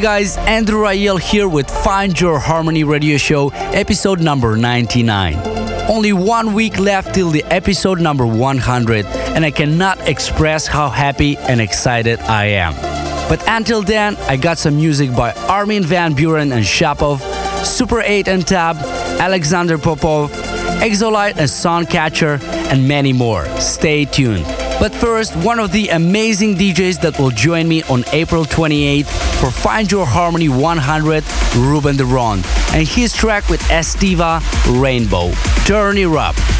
Guys, Andrew Rayel here with Find Your Harmony radio show, episode number 99. Only one week left till the episode number 100, and I cannot express how happy and excited I am. But until then, I got some music by Armin van Buuren and Shapov, Super 8 and Tab, Alexander Popov, Exolite and Soundcatcher, and many more. Stay tuned. But first, one of the amazing DJs that will join me on April 28th for Find Your Harmony 100, Ruben de Ronde, and his track with Estiva, Rainbow. Turn it up.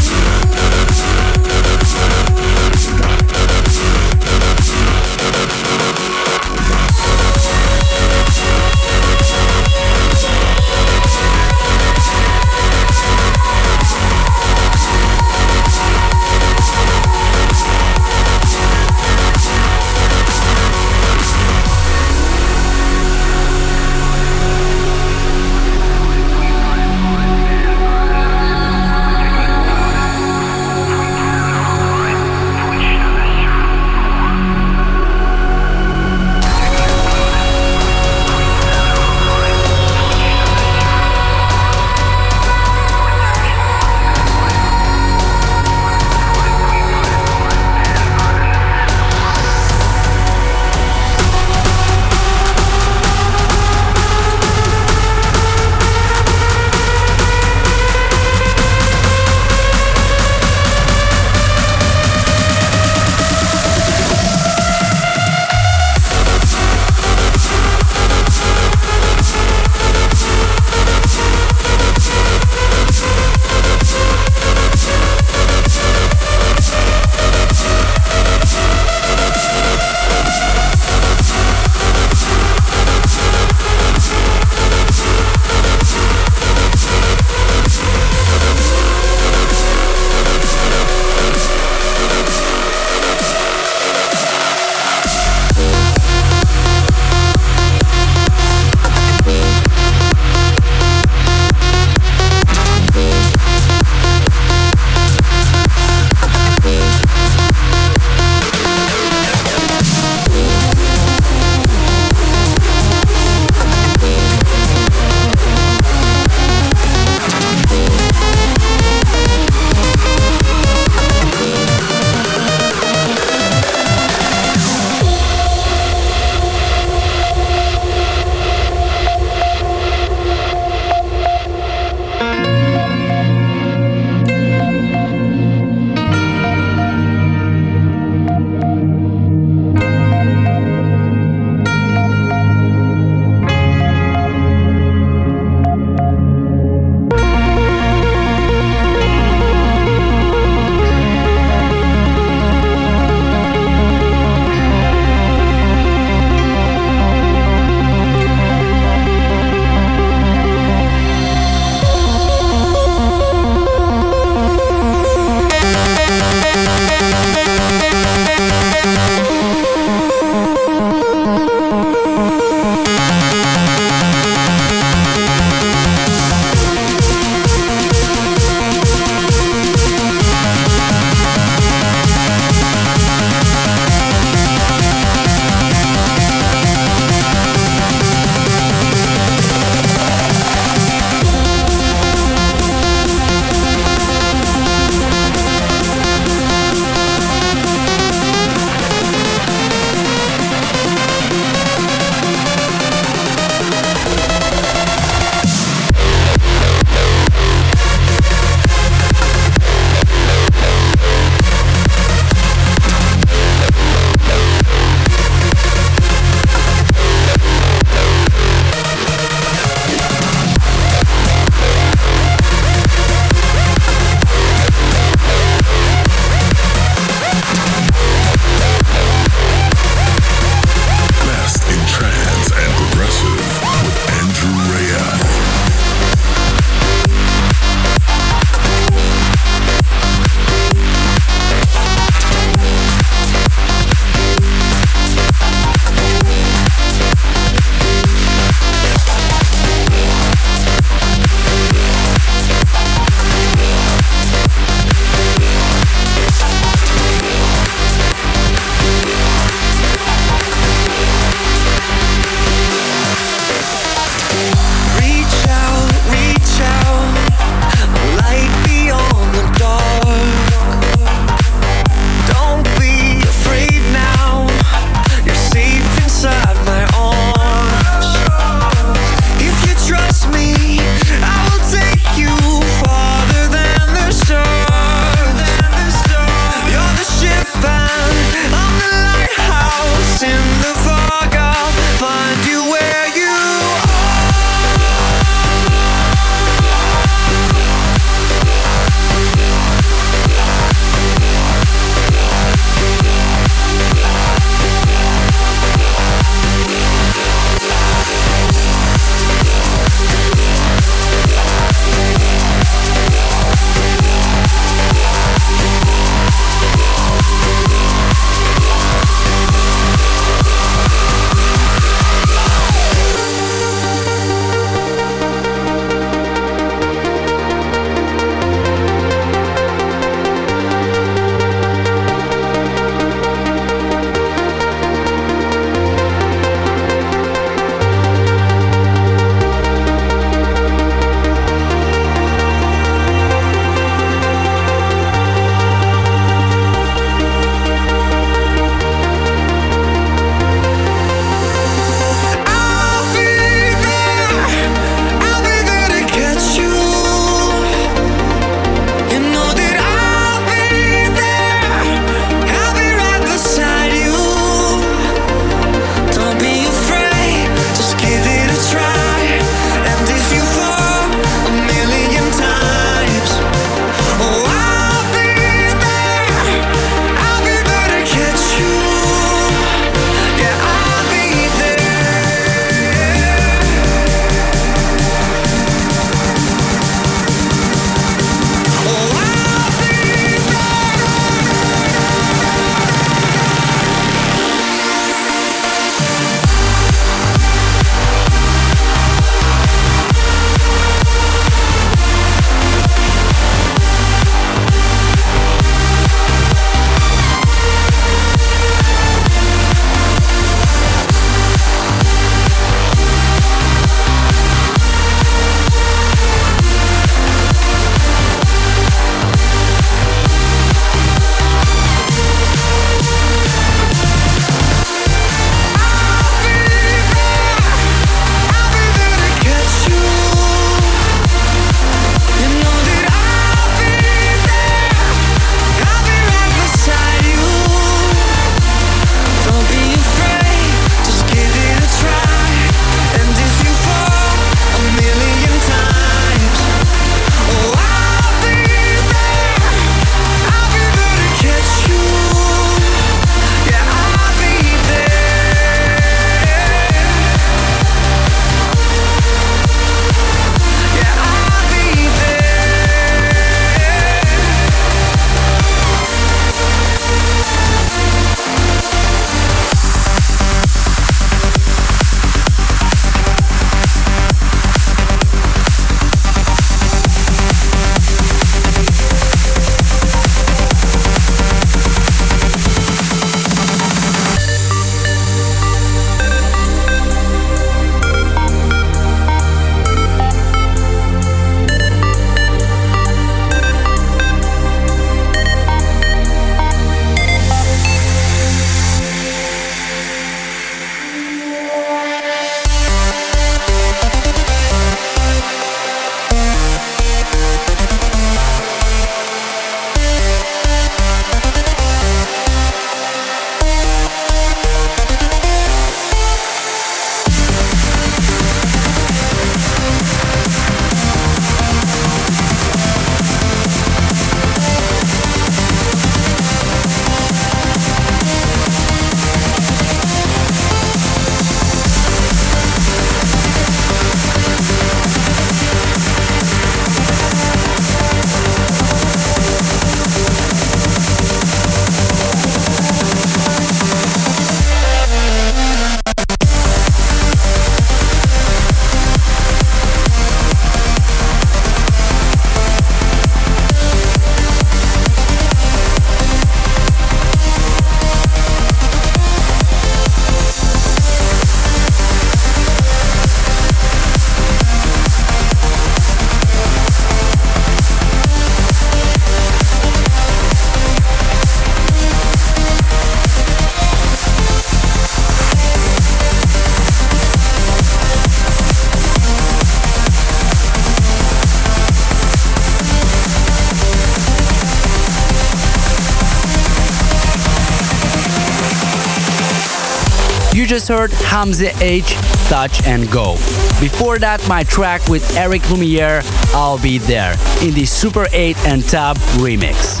Just heard Hamza H, Touch and Go. Before that, my track with Eric Lumiere, I'll Be There, in the Super 8 and Tab remix.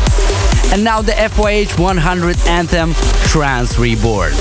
And now the FYH 100 anthem, Trance Reborn.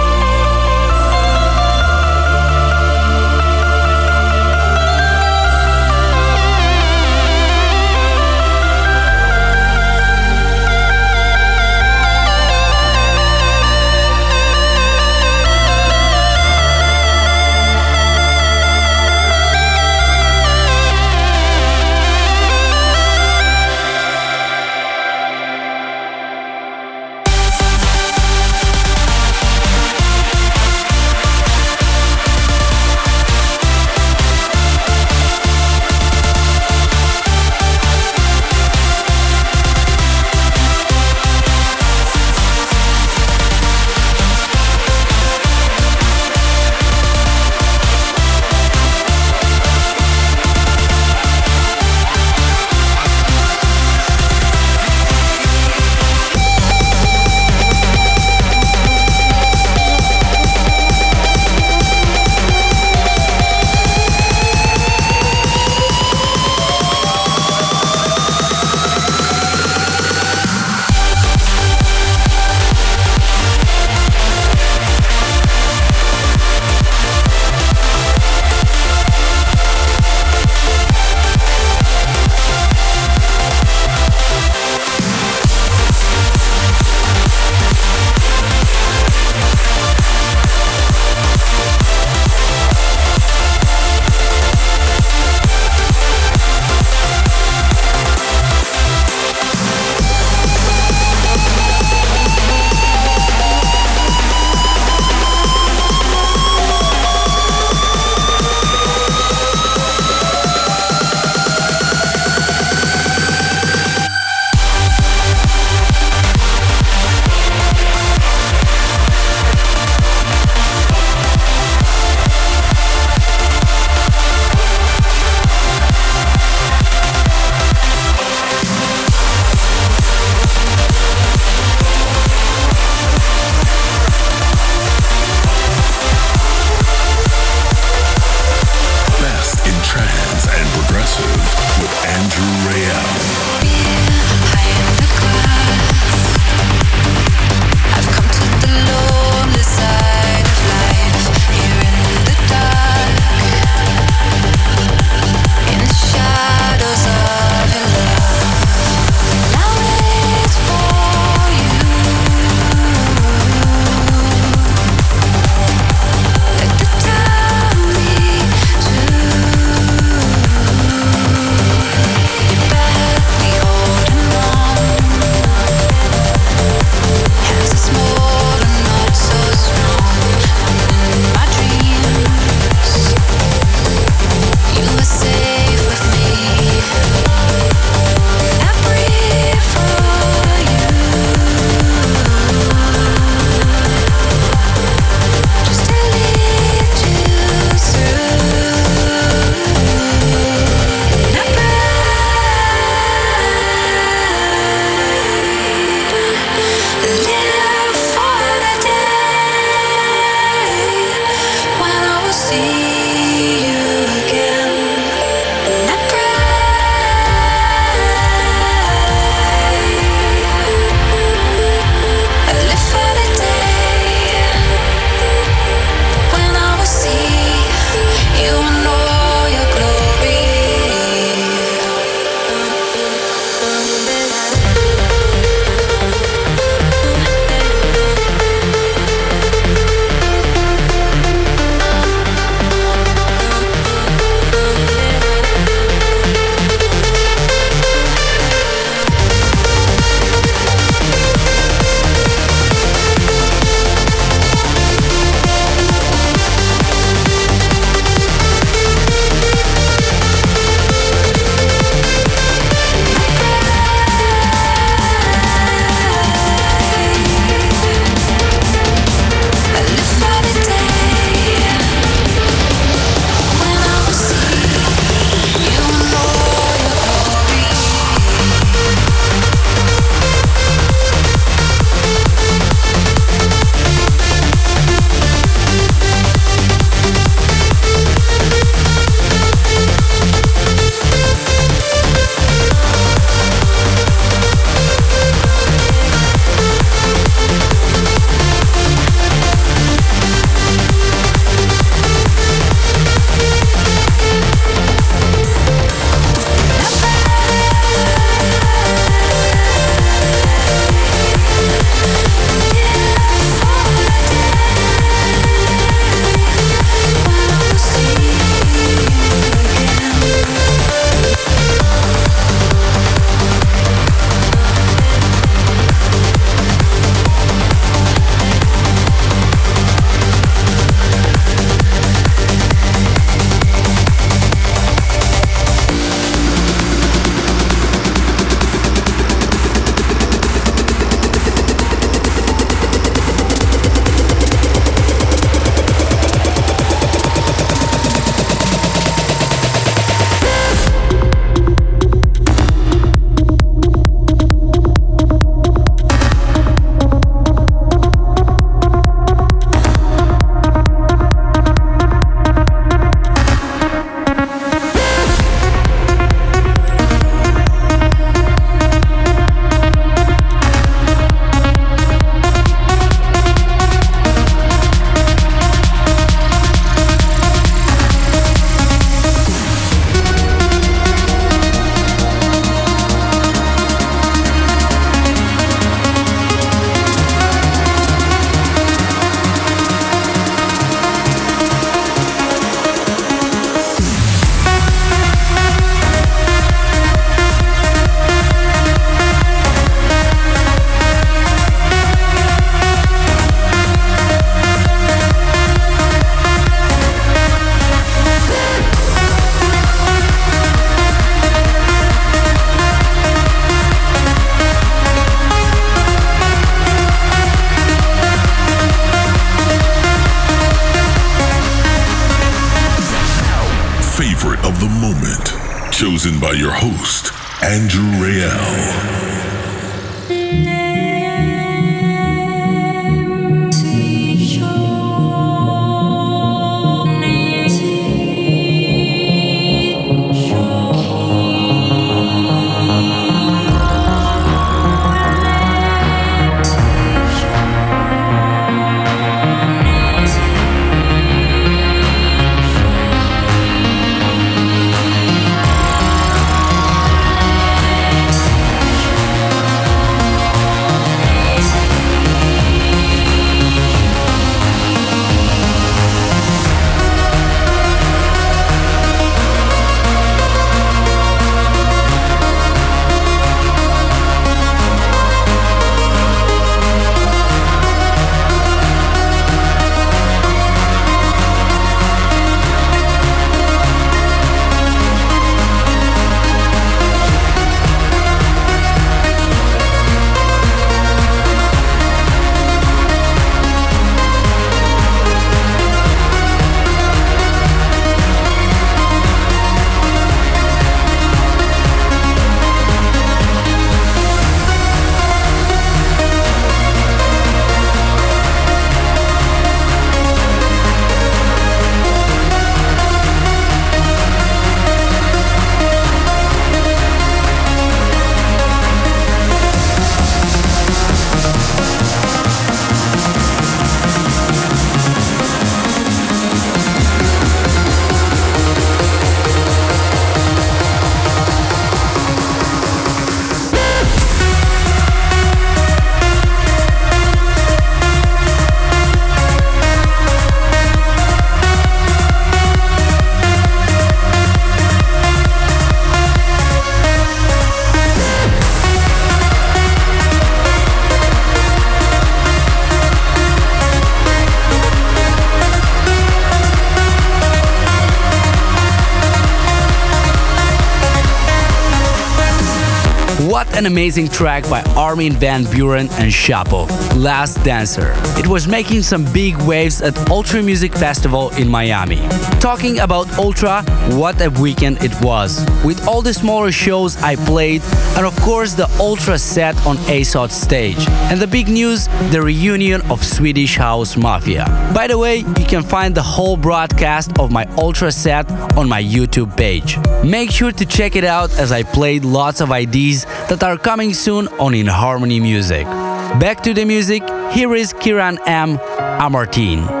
An amazing track by Armin van Buuren and Shapov, Last Dancer. It was making some big waves at Ultra Music Festival in Miami. Talking about Ultra, what a weekend it was. With all the smaller shows I played, and of course the Ultra set on ASOT stage. And the big news, the reunion of Swedish House Mafia. By the way, you can find the whole broadcast of my Ultra set on my YouTube page. Make sure to check it out as I played lots of IDs that are coming soon on In Harmony Music. Back to the music, here is Kiran M. Amartine.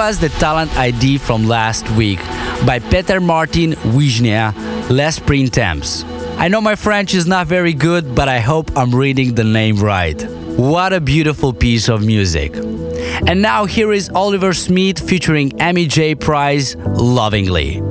Was the talent ID from last week by Peter Martin Wijnia, Les Printemps. I know my French is not very good, but I hope I'm reading the name right. What a beautiful piece of music. And now here is Oliver Smith featuring Emmy J. Price, Lovingly.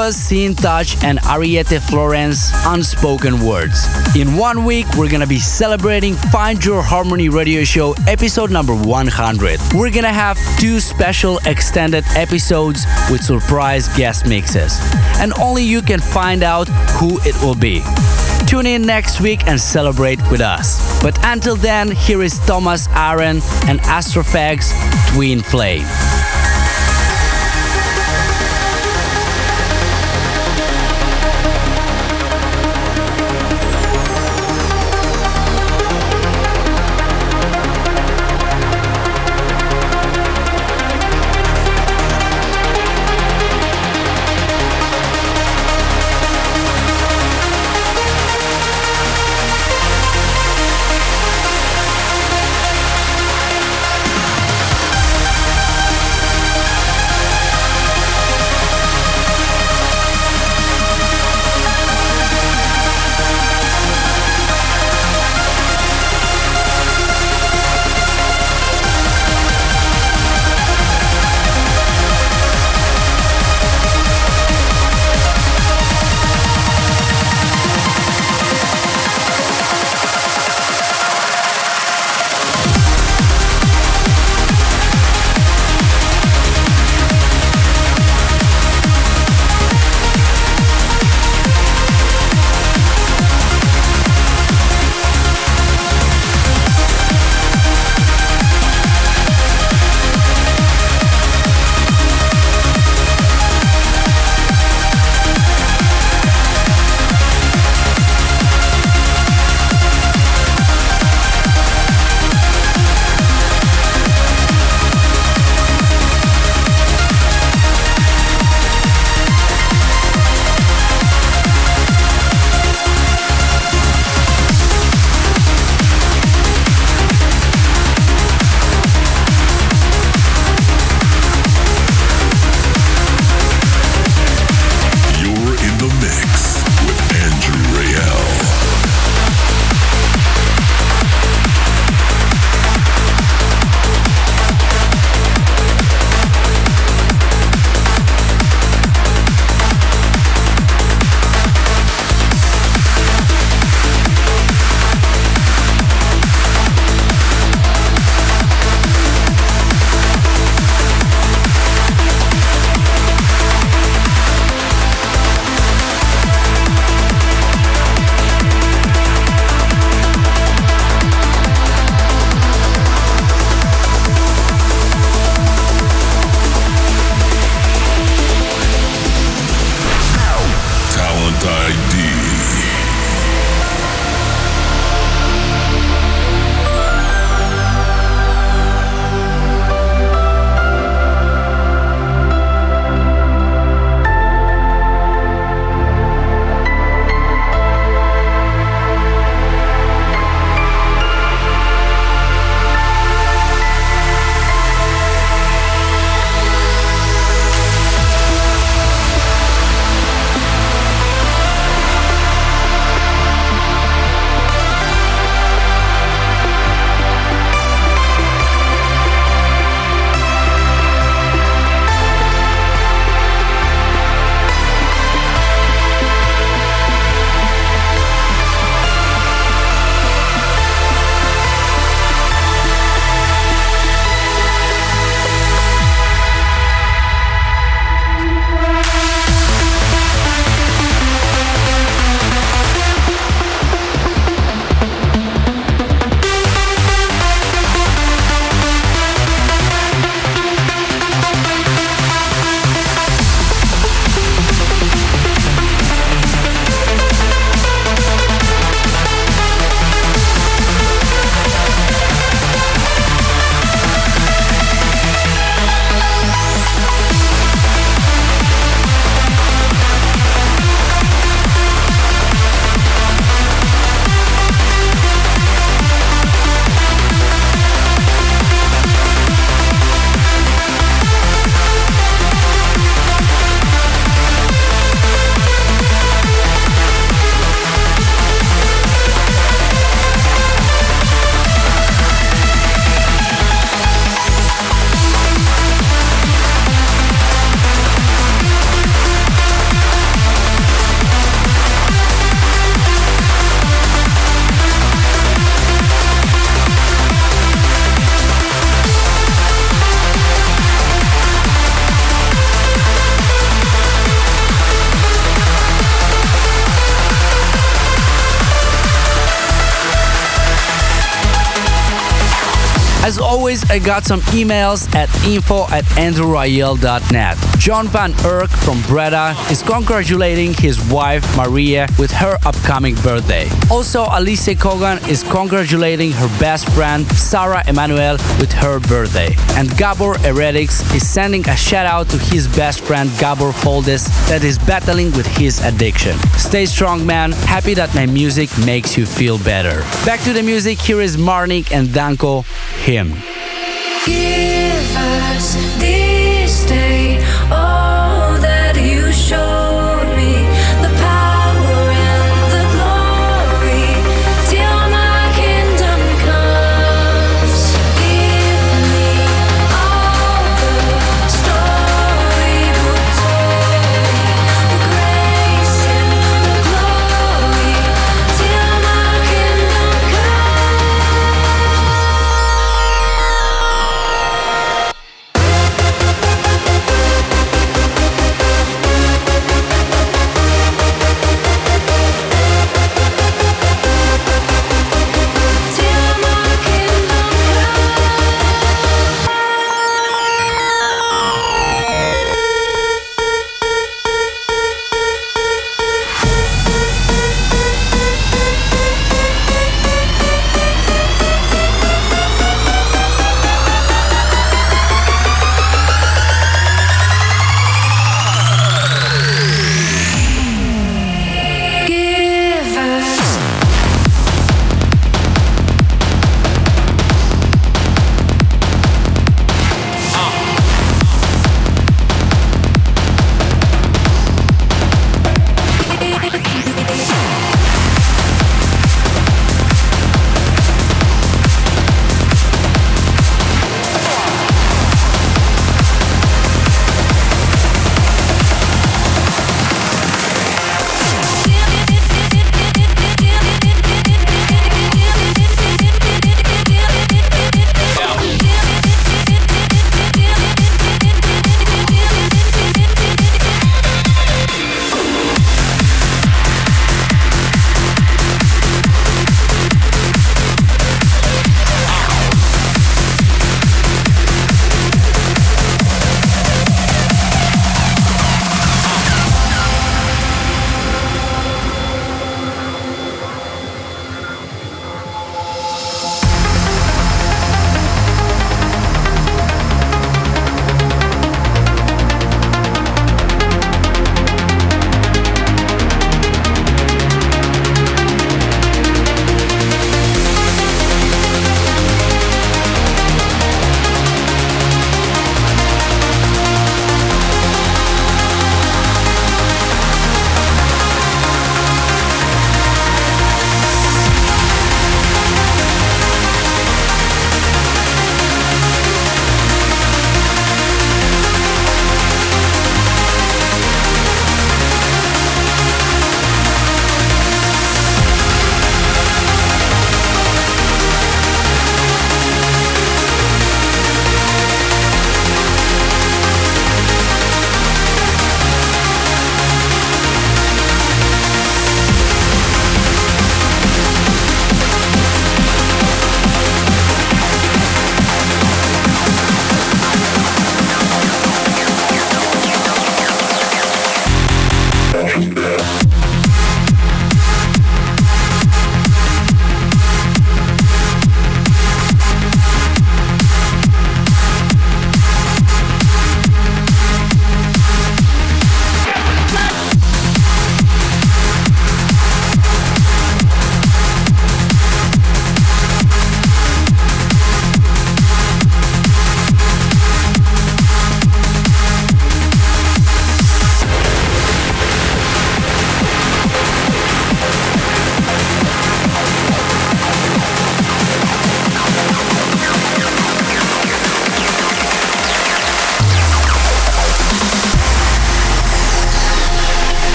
Was Sin Touch and Ariete Florence Unspoken Words. In one week, we're gonna be celebrating Find Your Harmony radio show episode number 100. We're gonna have two special extended episodes with surprise guest mixes. And only you can find out who it will be. Tune in next week and celebrate with us. But until then, here is Thomas Aaron and Astrofaes Twin Flame. I got some emails at info at andrewrayel.net. John Van Erk from Breda is congratulating his wife Maria with her upcoming birthday. Also, Alice Kogan is congratulating her best friend Sarah Emanuel with her birthday. And Gabor Heretics is sending a shout out to his best friend Gabor Foldes that is battling with his addiction. Stay strong, man. Happy that my music makes you feel better. Back to the music, here is Marnik and Danko, Him. Give us this day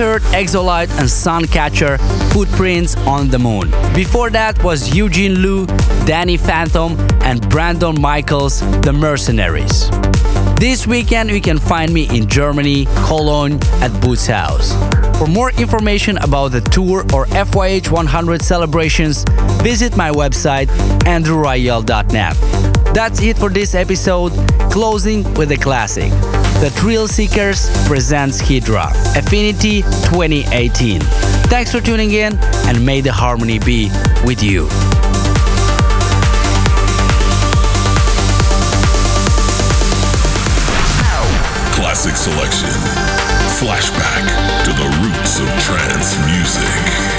heard Exolite and Suncatcher Footprints on the Moon. Before that was Eugene Lou, Danny Phantom, and Brandon Michaels, The Mercenaries. This weekend you can find me in Germany, Cologne at Boots House. For more information about the tour or FYH 100 celebrations, visit my website andrewrayel.net. That's it for this episode, closing with a classic. The Thrillseekers presents Hydra Affinity 2018. Thanks for tuning in and may the harmony be with you. Classic selection. Flashback to the roots of trance music.